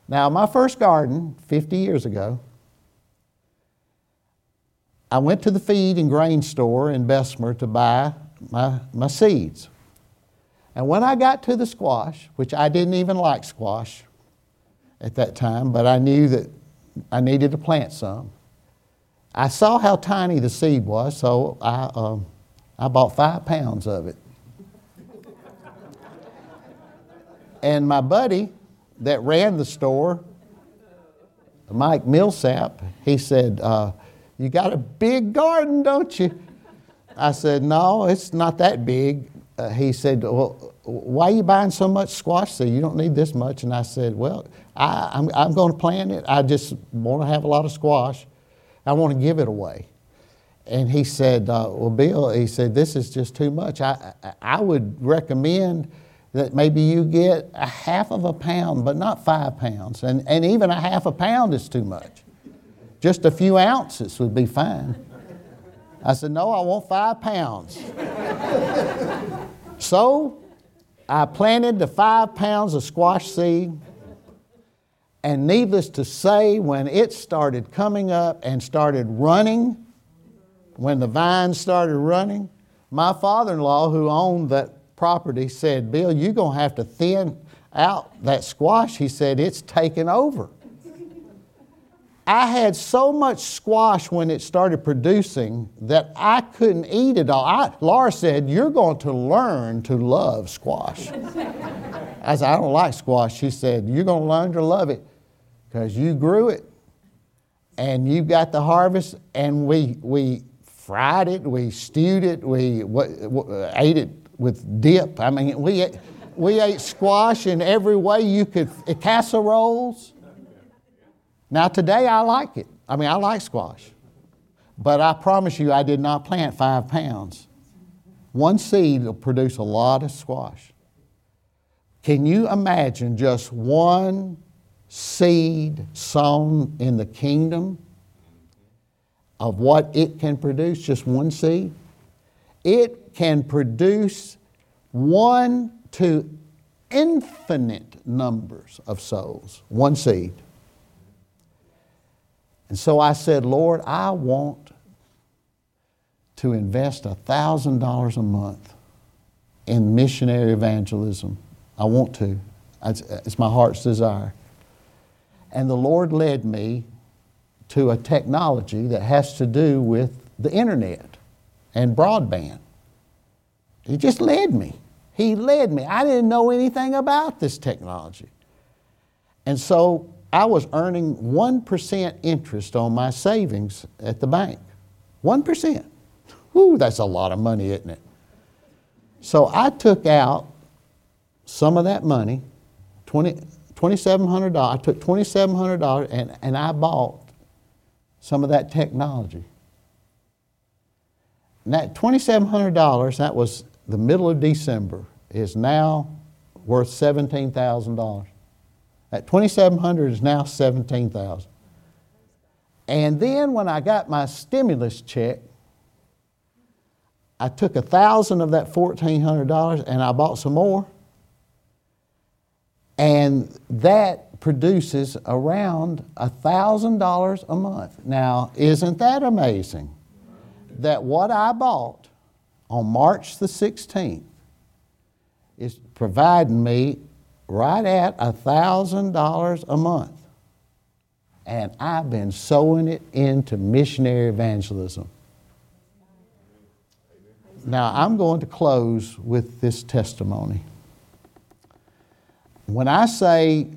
Now, my first garden 50 years ago, I went to the feed and grain store in Bessemer to buy my, my seeds. And when I got to the squash, which I didn't even like squash at that time, but I knew that I needed to plant some, I saw how tiny the seed was, so I, um, I bought five pounds of it. And my buddy that ran the store, Mike Millsap, he said, uh, You got a big garden, don't you? I said, No, it's not that big. Uh, he said, Well, why are you buying so much squash seed? You don't need this much. And I said, Well, I, I'm, I'm going to plant it. I just want to have a lot of squash. I want to give it away. And he said, uh, Well, Bill, he said, This is just too much. I, I would recommend that maybe you get a half of a pound, but not five pounds. And, and even a half a pound is too much. Just a few ounces would be fine. I said, No, I want five pounds. [LAUGHS] so I planted the five pounds of squash seed. And needless to say, when it started coming up and started running, when the vines started running, my father in law, who owned that property said, Bill, you're going to have to thin out that squash. He said, It's taken over. I had so much squash when it started producing that I couldn't eat it all. I, Laura said, You're going to learn to love squash. I said, I don't like squash. She said, You're going to learn to love it because you grew it and you got the harvest, and we, we fried it, we stewed it, we ate it with dip. I mean, we ate, we ate squash in every way you could, eh, casseroles. Now, today I like it. I mean, I like squash. But I promise you, I did not plant five pounds. One seed will produce a lot of squash. Can you imagine just one seed sown in the kingdom of what it can produce? Just one seed? It can produce one to infinite numbers of souls, one seed. And so I said, Lord, I want to invest $1,000 a month in missionary evangelism. I want to. It's my heart's desire. And the Lord led me to a technology that has to do with the internet and broadband. He just led me. He led me. I didn't know anything about this technology. And so I was earning 1% interest on my savings at the bank. 1%. Whew, that's a lot of money, isn't it? So I took out some of that money, 20, $2,700. I took $2,700 and, and I bought some of that technology. And that $2,700, that was the middle of December, is now worth $17,000. That 2700 is now 17,000. And then when I got my stimulus check, I took a thousand of that $1,400 and I bought some more. And that produces around $1,000 a month. Now, isn't that amazing? That what I bought on March the 16th is providing me right at $1,000 a month. And I've been sowing it into missionary evangelism. Now, I'm going to close with this testimony. When I say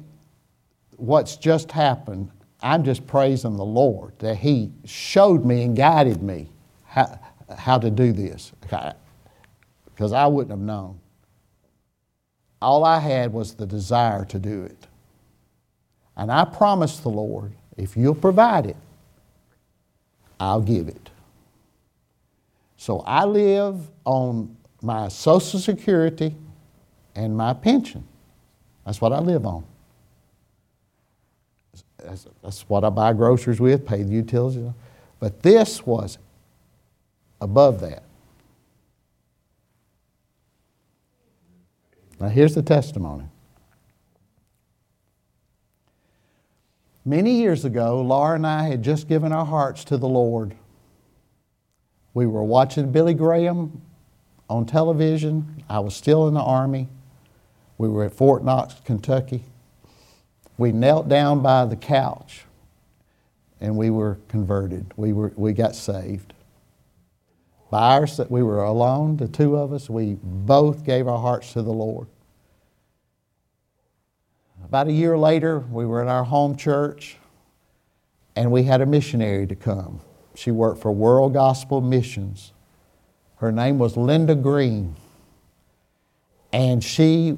what's just happened, I'm just praising the Lord that He showed me and guided me how to do this because I wouldn't have known. All I had was the desire to do it. And I promised the Lord, if you'll provide it, I'll give it. So I live on my Social Security and my pension. That's what I live on. That's, that's what I buy groceries with, pay the utilities. But this was above that. Now, here's the testimony. Many years ago, Laura and I had just given our hearts to the Lord. We were watching Billy Graham on television. I was still in the Army. We were at Fort Knox, Kentucky. We knelt down by the couch and we were converted. We, were, we got saved. By our, we were alone, the two of us. We both gave our hearts to the Lord. About a year later, we were in our home church and we had a missionary to come. She worked for World Gospel Missions. Her name was Linda Green. And she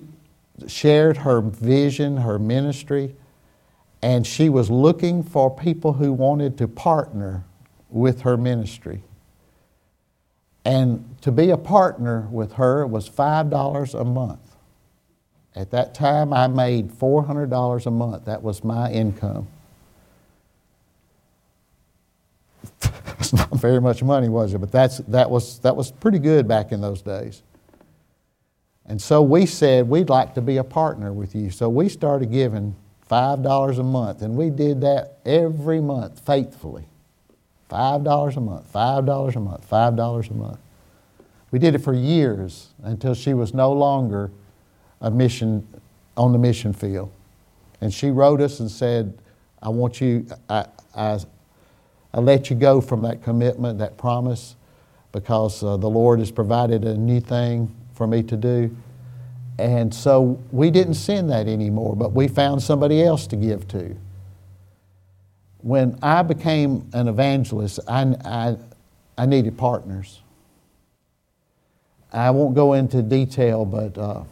shared her vision, her ministry, and she was looking for people who wanted to partner with her ministry. And to be a partner with her was $5 a month. At that time, I made $400 a month. That was my income. [LAUGHS] It's not very much money, was it? But that's, that, was, that was pretty good back in those days. And so we said, we'd like to be a partner with you. So we started giving $5 a month, and we did that every month faithfully. $5 a month, $5 a month, $5 a month. We did it for years until she was no longer a mission on the mission field. And she wrote us and said, I want you, I, I, I let you go from that commitment, that promise, because uh, the Lord has provided a new thing for me to do. And so we didn't send that anymore, but we found somebody else to give to. When I became an evangelist, I, I, I needed partners. I won't go into detail, but uh,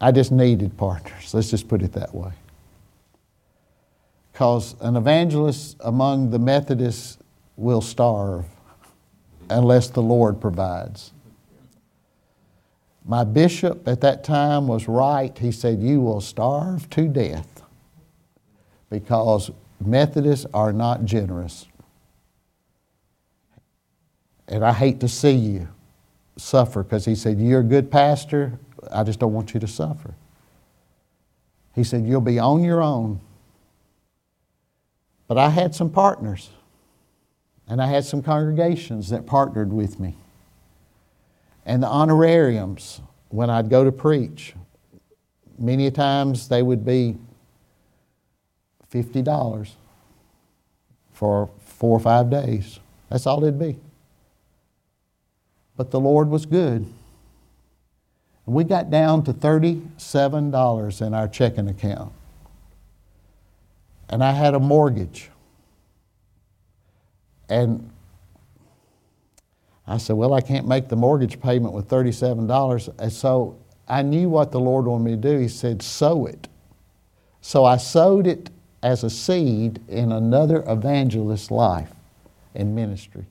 I just needed partners. Let's just put it that way. Because an evangelist among the Methodists will starve unless the Lord provides. My bishop at that time was right. He said, You will starve to death because Methodists are not generous. and I hate to see you suffer because he said, You're a good pastor. I just don't want you to suffer. He said, You'll be on your own. But I had some partners, and I had some congregations that partnered with me. And the honorariums, when I'd go to preach, many times they would be $50 for four or five days. That's all it'd be. But the Lord was good. And we got down to $37 in our checking account. And I had a mortgage. And I said, Well, I can't make the mortgage payment with $37. And so I knew what the Lord wanted me to do. He said, Sow it. So I sowed it as a seed in another evangelist's life in ministry.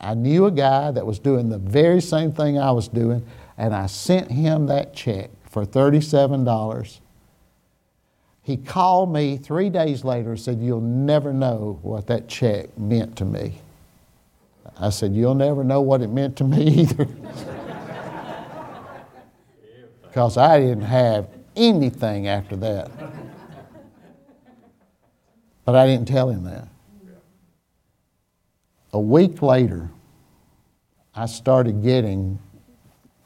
I knew a guy that was doing the very same thing I was doing, and I sent him that check for $37. He called me three days later and said, You'll never know what that check meant to me. I said, You'll never know what it meant to me [LAUGHS] either. Because I didn't have anything after that. But I didn't tell him that. A week later, I started getting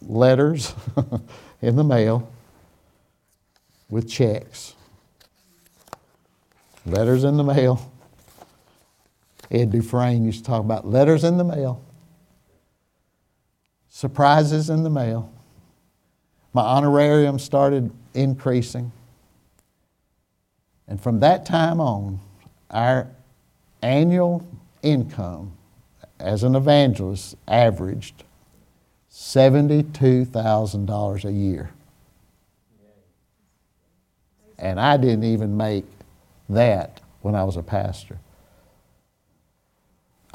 letters [LAUGHS] in the mail with checks. Letters in the mail. Ed Dufresne used to talk about letters in the mail, surprises in the mail. My honorarium started increasing. And from that time on, our annual income as an evangelist averaged $72,000 a year. And I didn't even make that when I was a pastor.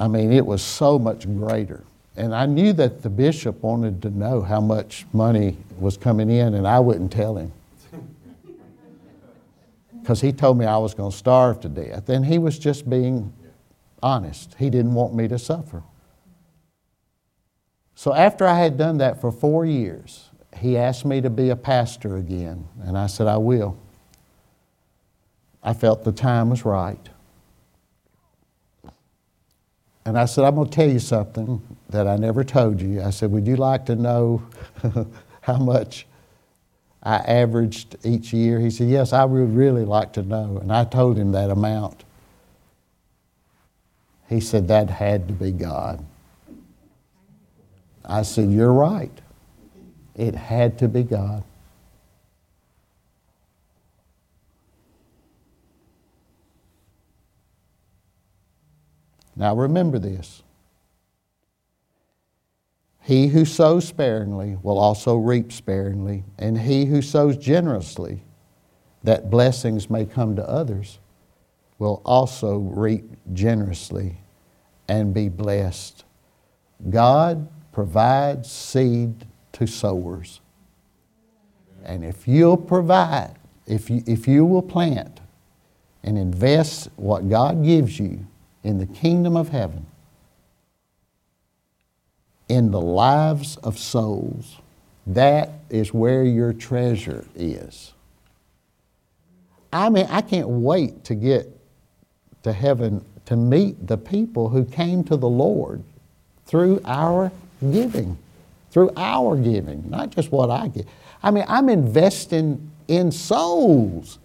I mean, it was so much greater. And I knew that the bishop wanted to know how much money was coming in, and I wouldn't tell him. [LAUGHS] Because he told me I was going to starve to death. And he was just being honest. He didn't want me to suffer. So after I had done that for four years, he asked me to be a pastor again, and I said, I will. I felt the time was right. And I said, I'm going to tell you something that I never told you. I said, Would you like to know [LAUGHS] how much I averaged each year? He said, Yes, I would really like to know. And I told him that amount. He said, That had to be God. I said, You're right. It had to be God. Now remember this. He who sows sparingly will also reap sparingly, and he who sows generously, that blessings may come to others, will also reap generously and be blessed. God provides seed to sowers. And if you'll provide, if you, if you will plant and invest what God gives you in the kingdom of heaven, in the lives of souls, that is where your treasure is. I mean, I can't wait to get to heaven to meet the people who came to the Lord through our giving, through our giving, not just what I give. I mean, I'm investing in souls.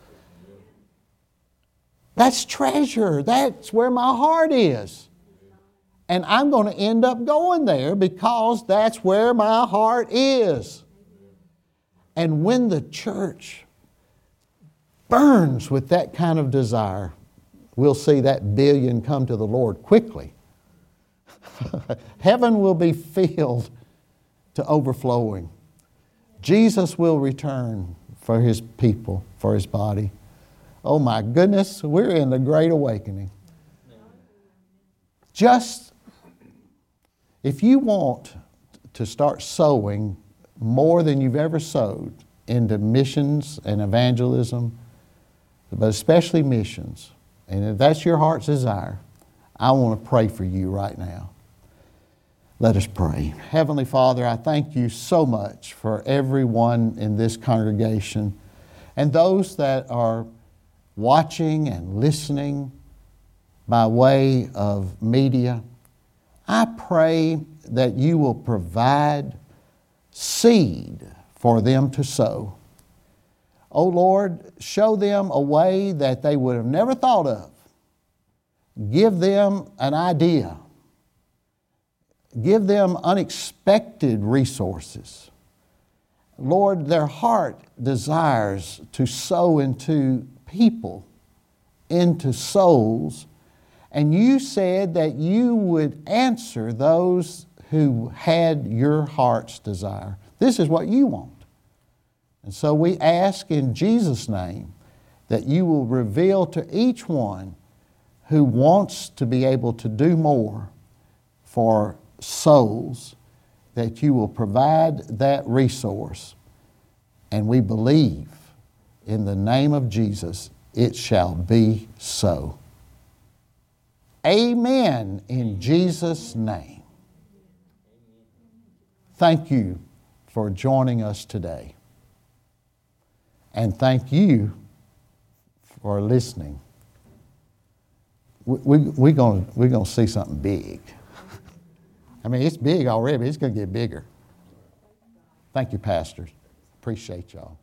That's treasure. That's where my heart is. And I'm going to end up going there because that's where my heart is. And when the church burns with that kind of desire, we'll see that billion come to the Lord quickly. [LAUGHS] Heaven will be filled to overflowing. Jesus will return for his people, for his body. Oh my goodness, we're in the great awakening. Just if you want to start sowing more than you've ever sowed into missions and evangelism, but especially missions, and if that's your heart's desire, I want to pray for you right now. Let us pray. Heavenly Father, I thank you so much for everyone in this congregation and those that are watching and listening by way of media. I pray that you will provide seed for them to sow. Oh Lord, show them a way that they would have never thought of. Give them an idea. Give them unexpected resources. Lord, their heart desires to sow into people, into souls, and you said that you would answer those who had your heart's desire. This is what you want. And so we ask in Jesus' name that you will reveal to each one who wants to be able to do more for souls, that you will provide that resource. And we believe in the name of Jesus, it shall be so. Amen in Jesus' name. Thank you for joining us today. And thank you for listening. We're we, we going we're gonna see something big. [LAUGHS] I mean, it's big already, but it's going to get bigger. Thank you, pastors. Appreciate y'all.